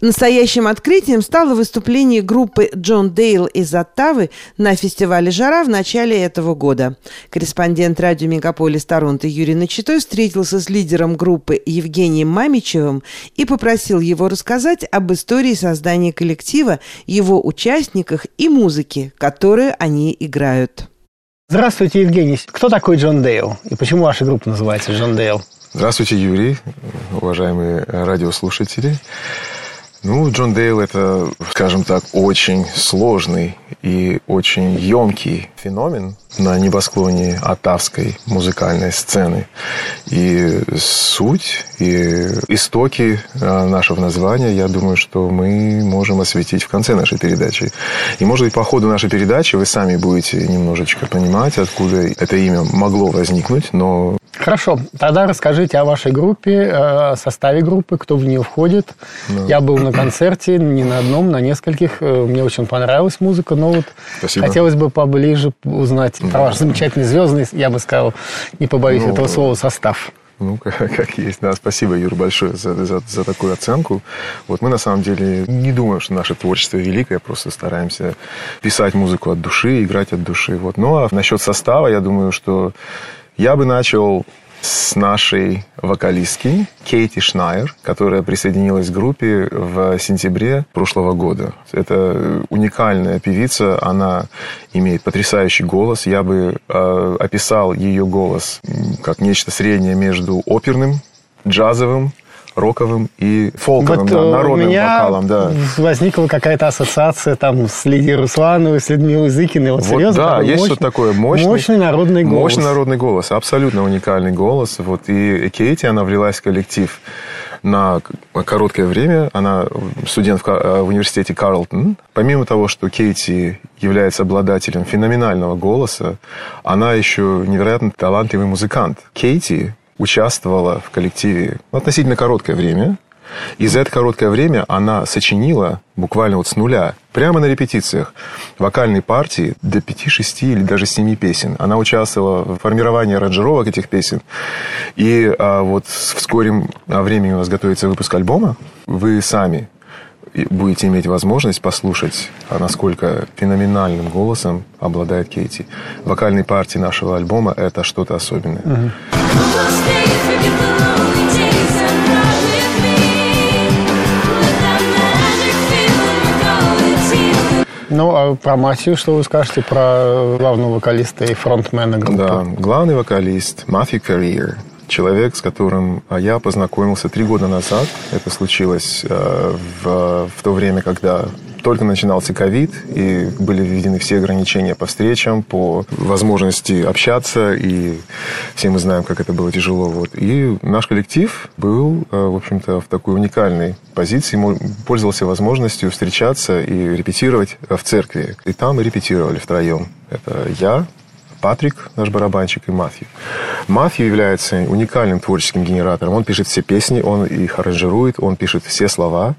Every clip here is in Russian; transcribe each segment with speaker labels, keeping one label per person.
Speaker 1: Настоящим открытием стало выступление группы Джон Дейл из Оттавы на фестивале «Жара» в начале этого года. Корреспондент радио «Мегаполис Торонто» Юрий Начитой встретился с лидером группы Евгением Мамичевым и попросил его рассказать об истории создания коллектива, его участниках и музыке, которую они играют.
Speaker 2: Здравствуйте, Евгений. Кто такой Джон Дейл и почему ваша группа называется Джон Дейл?
Speaker 3: Здравствуйте, Юрий, уважаемые радиослушатели. Ну, Джон Дейл – это, скажем так, очень сложный и очень емкий феномен на небосклоне атавской музыкальной сцены. И суть и истоки э, нашего названия, я думаю, что мы можем осветить в конце нашей передачи. И, может быть, по ходу нашей передачи вы сами будете немножечко понимать, откуда это имя могло возникнуть, но
Speaker 2: Хорошо, тогда расскажите о вашей группе, э, о составе группы, кто в нее входит. Да. Я был на концерте, не на одном, на нескольких. Э, мне очень понравилась музыка, но вот Спасибо. хотелось бы поближе узнать да. про ваш замечательный звездный, я бы сказал, не побоюсь ну, этого слова, состав.
Speaker 3: Ну, как, как есть. Да, спасибо, Юр, большое за, за, за такую оценку. Вот мы, на самом деле, не думаем, что наше творчество великое, просто стараемся писать музыку от души, играть от души. Вот. Ну, а насчет состава, я думаю, что я бы начал с нашей вокалистки Кейти Шнайер, которая присоединилась к группе в сентябре прошлого года. Это уникальная певица, она имеет потрясающий голос. Я бы э, описал ее голос как нечто среднее между оперным, джазовым роковым и фолковым, вот да, народным
Speaker 2: у меня
Speaker 3: вокалом. Да.
Speaker 2: возникла какая-то ассоциация там с Лидией Руслановой, с Людмилой Зыкиной. Вот, вот серьезно?
Speaker 3: Да, есть что-то такое. Мощный,
Speaker 2: мощный народный голос.
Speaker 3: Мощный народный голос, абсолютно уникальный голос. Вот, и Кейти, она влилась в коллектив на короткое время. Она студент в, э, в университете Карлтон. Помимо того, что Кейти является обладателем феноменального голоса, она еще невероятно талантливый музыкант. Кейти участвовала в коллективе относительно короткое время. И за это короткое время она сочинила буквально вот с нуля, прямо на репетициях, вокальной партии до 5-6 или даже 7 песен. Она участвовала в формировании аранжировок этих песен. И а, вот в скором времени у нас готовится выпуск альбома. Вы сами будете иметь возможность послушать, а насколько феноменальным голосом обладает Кейти. Вокальной партии нашего альбома это что-то особенное. Uh-huh.
Speaker 2: Ну, а про Матью что вы скажете про главного вокалиста и фронтмена группы?
Speaker 3: Да, главный вокалист Матью Карьер человек, с которым я познакомился три года назад. Это случилось э, в, в то время, когда только начинался ковид, и были введены все ограничения по встречам, по возможности общаться, и все мы знаем, как это было тяжело. Вот. И наш коллектив был, э, в общем-то, в такой уникальной позиции, пользовался возможностью встречаться и репетировать в церкви. И там мы репетировали втроем. Это я, Патрик, наш барабанщик, и Матью. Матью является уникальным творческим генератором. Он пишет все песни, он их аранжирует, он пишет все слова,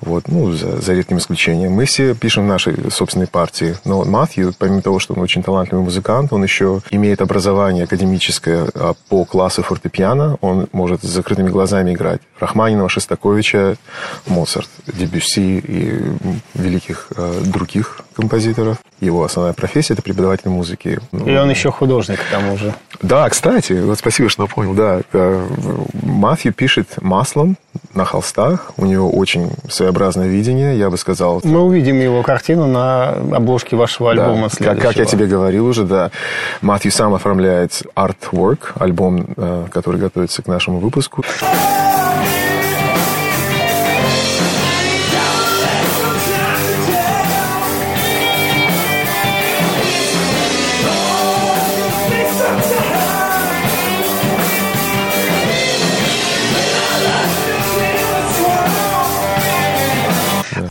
Speaker 3: вот, ну, за, за редким исключением. Мы все пишем наши собственные партии. Но Матью, помимо того, что он очень талантливый музыкант, он еще имеет образование академическое а, по классу фортепиано. Он может с закрытыми глазами играть. Рахманинова, Шестаковича, Моцарт, Дебюсси и великих э, других композиторов. Его основная профессия – это преподаватель музыки.
Speaker 2: И он еще художник к тому же.
Speaker 3: Да, кстати, вот спасибо, что напомнил. Да, э, Матью пишет маслом на холстах. У него очень своеобразное видение, я бы сказал.
Speaker 2: Мы увидим его картину на обложке вашего альбома
Speaker 3: да, как, как я тебе говорил уже, да. Матью сам оформляет artwork, альбом, э, который готовится к нашему выпуску.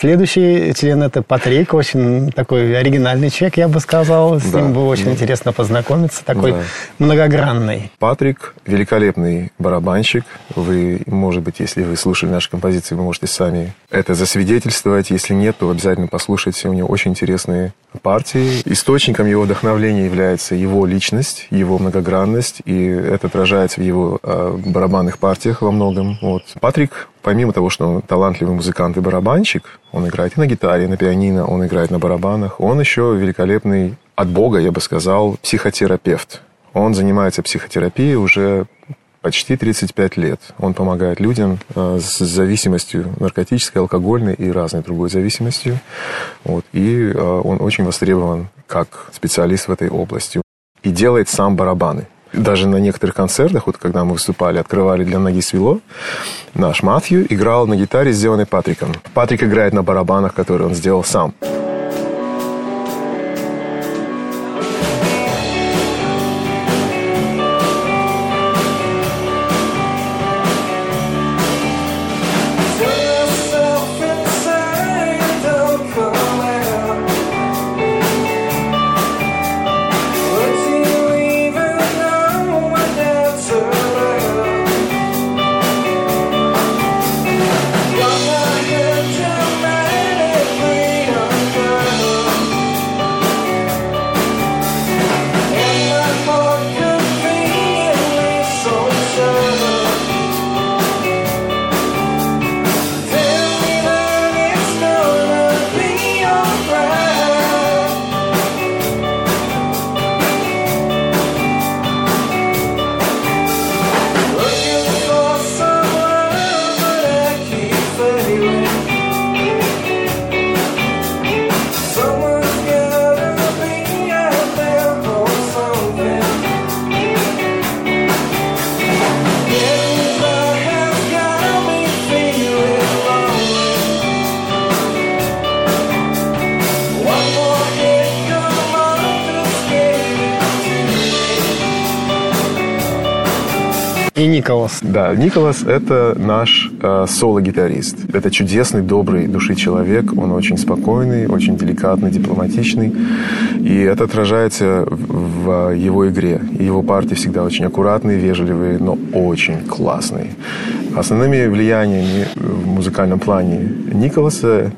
Speaker 2: Следующий член это Патрик, очень такой оригинальный человек, я бы сказал. С да. ним было очень да. интересно познакомиться, такой да. многогранный.
Speaker 3: Патрик великолепный барабанщик. Вы, может быть, если вы слушали наши композиции, вы можете сами это засвидетельствовать. Если нет, то обязательно послушайте. У него очень интересные партии. Источником его вдохновления является его личность, его многогранность, и это отражается в его э, барабанных партиях во многом. Вот. Патрик помимо того, что он талантливый музыкант и барабанщик, он играет и на гитаре, и на пианино, он играет на барабанах, он еще великолепный от Бога, я бы сказал, психотерапевт. Он занимается психотерапией уже почти 35 лет. Он помогает людям э, с зависимостью наркотической, алкогольной и разной другой зависимостью. Вот. И э, он очень востребован как специалист в этой области. И делает сам барабаны. Даже на некоторых концертах, вот когда мы выступали, открывали для ноги свело, наш Матью играл на гитаре, сделанной Патриком. Патрик играет на барабанах, которые он сделал сам.
Speaker 2: Николас.
Speaker 3: Да, Николас – это наш э, соло-гитарист. Это чудесный, добрый души человек. Он очень спокойный, очень деликатный, дипломатичный. И это отражается в, в его игре. Его партии всегда очень аккуратные, вежливые, но очень классные. Основными влияниями в музыкальном плане Николаса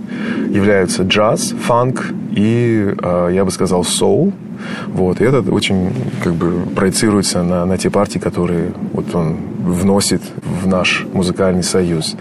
Speaker 3: являются джаз, фанк и, э, я бы сказал, соул – вот. И это очень как бы проецируется на, на те партии, которые вот он вносит в наш музыкальный союз.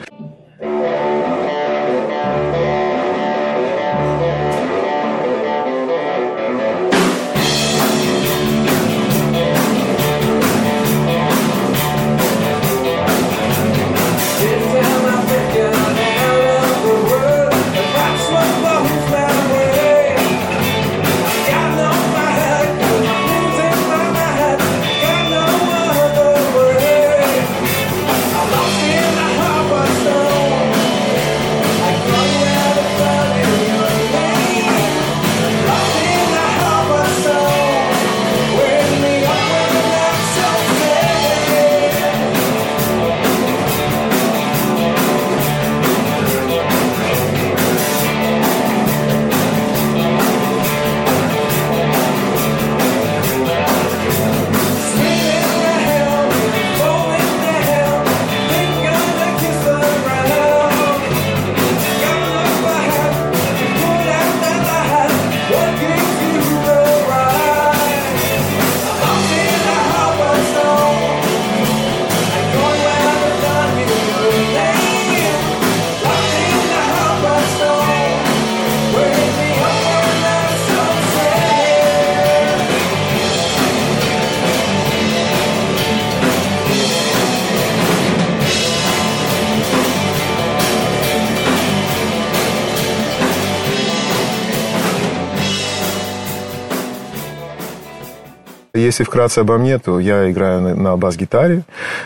Speaker 3: Если вкратце обо мне, то я играю на, на бас-гитаре,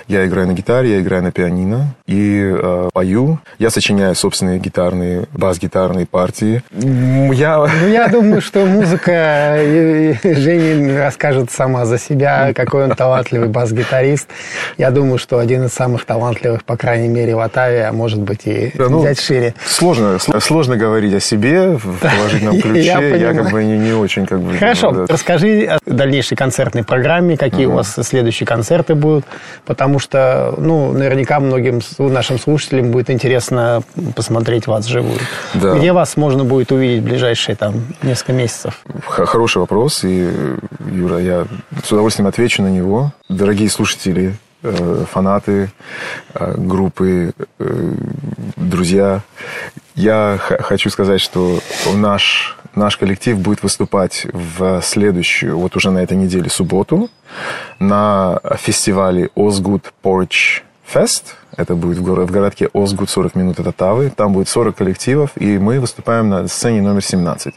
Speaker 3: я играю на гитаре, я играю на пианино и э, пою. Я сочиняю собственные гитарные, бас-гитарные партии.
Speaker 2: Я... Ну, я думаю, что музыка Женя расскажет сама за себя, какой он талантливый бас-гитарист. Я думаю, что один из самых талантливых, по крайней мере, в Атаве, а может быть и ну, взять шире.
Speaker 3: Сложно, сложно говорить о себе в положительном ключе. Я, я как бы не, не очень как бы...
Speaker 2: Хорошо, да. расскажи о дальнейшей концертной программе, какие угу. у вас следующие концерты будут, потому что, ну, наверняка многим нашим слушателям будет интересно посмотреть вас живую. Да. Где вас можно будет увидеть в ближайшие там несколько месяцев?
Speaker 3: Хороший вопрос, и, Юра, я с удовольствием отвечу на него. Дорогие слушатели э, фанаты э, группы, э, друзья. Я хочу сказать, что наш, наш коллектив будет выступать в следующую, вот уже на этой неделе, субботу, на фестивале Osgood Porch Fest. Это будет в, город, в городке Озгуд, 40 минут от Оттавы. Там будет 40 коллективов, и мы выступаем на сцене номер 17.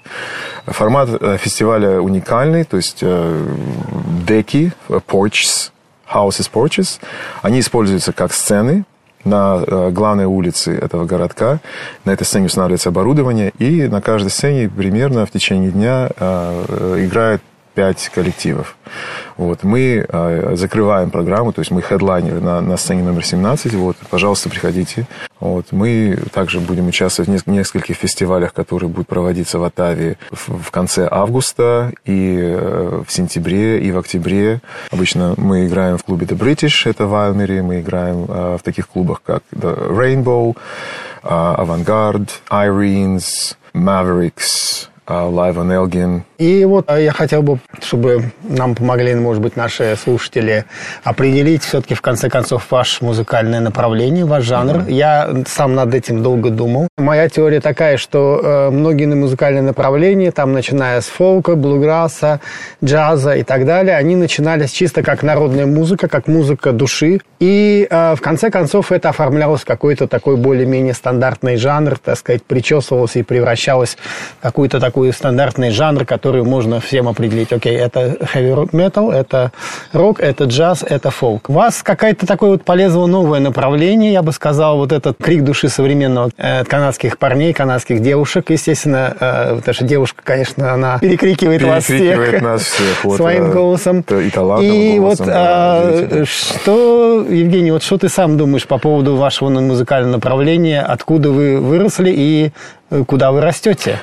Speaker 3: Формат э, фестиваля уникальный, то есть э, деки, porches, houses porches, они используются как сцены, на э, главной улице этого городка. На этой сцене устанавливается оборудование, и на каждой сцене примерно в течение дня играет пять коллективов. Вот. Мы э, закрываем программу, то есть мы хедлайнеры на, на сцене номер 17. Вот. Пожалуйста, приходите. Вот. Мы также будем участвовать в нескольких фестивалях, которые будут проводиться в Атаве в, конце августа и э, в сентябре, и в октябре. Обычно мы играем в клубе The British, это в Айлмере. Мы играем э, в таких клубах, как The Rainbow, э, Avantgarde, Irenes, Mavericks, On Elgin.
Speaker 2: И вот а, я хотел бы, чтобы нам помогли, может быть, наши слушатели определить все-таки, в конце концов, ваше музыкальное направление, ваш жанр. Mm-hmm. Я сам над этим долго думал. Моя теория такая, что э, многие музыкальные направления, там, начиная с фолка, блуграсса, джаза и так далее, они начинались чисто как народная музыка, как музыка души. И э, в конце концов это оформлялось в какой-то такой более-менее стандартный жанр, так сказать, причесывалось и превращалось в какую-то такую такой стандартный жанр, который можно всем определить. Окей, это heavy metal, это рок, это джаз, это фолк. У вас какое-то такое вот полезло новое направление, я бы сказал, вот этот крик души современного э, канадских парней, канадских девушек, естественно, э, потому что девушка, конечно, она перекрикивает,
Speaker 3: перекрикивает
Speaker 2: вас всех
Speaker 3: нас всех вот,
Speaker 2: своим
Speaker 3: э,
Speaker 2: голосом.
Speaker 3: И,
Speaker 2: и
Speaker 3: голосом,
Speaker 2: вот да, э, что, Евгений, вот что ты сам думаешь по поводу вашего музыкального направления, откуда вы выросли и э, куда вы растете?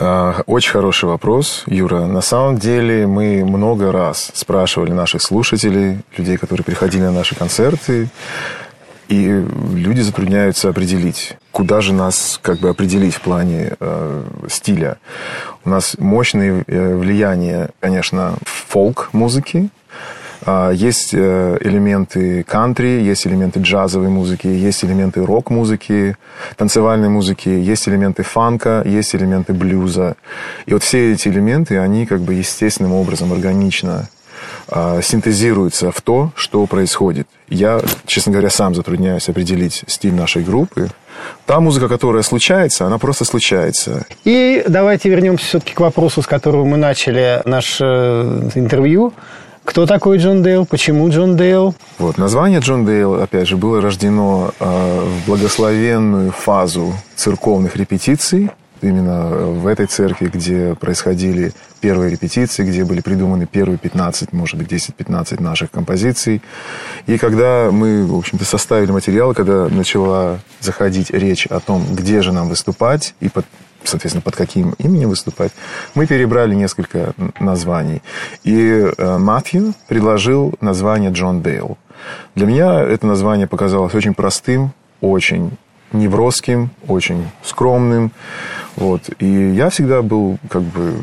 Speaker 3: А, очень хороший вопрос, Юра. На самом деле мы много раз спрашивали наших слушателей, людей, которые приходили на наши концерты, и люди затрудняются определить, куда же нас как бы определить в плане э, стиля. У нас мощное э, влияние, конечно, фолк-музыки, есть э, элементы кантри, есть элементы джазовой музыки, есть элементы рок-музыки, танцевальной музыки, есть элементы фанка, есть элементы блюза. И вот все эти элементы, они как бы естественным образом, органично а, синтезируются в то, что происходит. Я, честно говоря, сам затрудняюсь определить стиль нашей группы. Та музыка, которая случается, она просто случается.
Speaker 2: И давайте вернемся все-таки к вопросу, с которого мы начали наше э, интервью. Кто такой Джон Дейл? Почему Джон Дейл?
Speaker 3: Вот, название Джон Дейл, опять же, было рождено э, в благословенную фазу церковных репетиций. Именно в этой церкви, где происходили первые репетиции, где были придуманы первые 15, может быть, 10-15 наших композиций. И когда мы, в общем-то, составили материал, когда начала заходить речь о том, где же нам выступать, и соответственно, под каким именем выступать, мы перебрали несколько названий. И э, Матью предложил название Джон Дейл. Для меня это название показалось очень простым, очень неврозким, очень скромным. Вот. И я всегда был как бы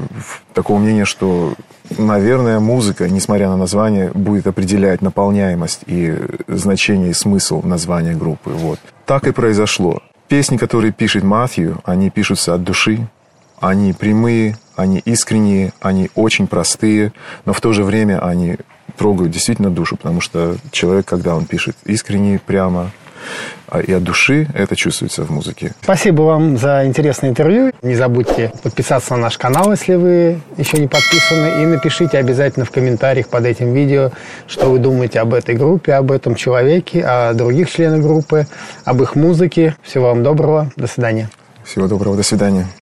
Speaker 3: такого мнения, что, наверное, музыка, несмотря на название, будет определять наполняемость и значение и смысл названия группы. Вот. Так и произошло. Песни, которые пишет Матью, они пишутся от души, они прямые, они искренние, они очень простые, но в то же время они трогают действительно душу, потому что человек, когда он пишет искренне, прямо, и от души это чувствуется в музыке.
Speaker 2: Спасибо вам за интересное интервью. Не забудьте подписаться на наш канал, если вы еще не подписаны. И напишите обязательно в комментариях под этим видео, что вы думаете об этой группе, об этом человеке, о других членах группы, об их музыке. Всего вам доброго. До свидания.
Speaker 3: Всего доброго. До свидания.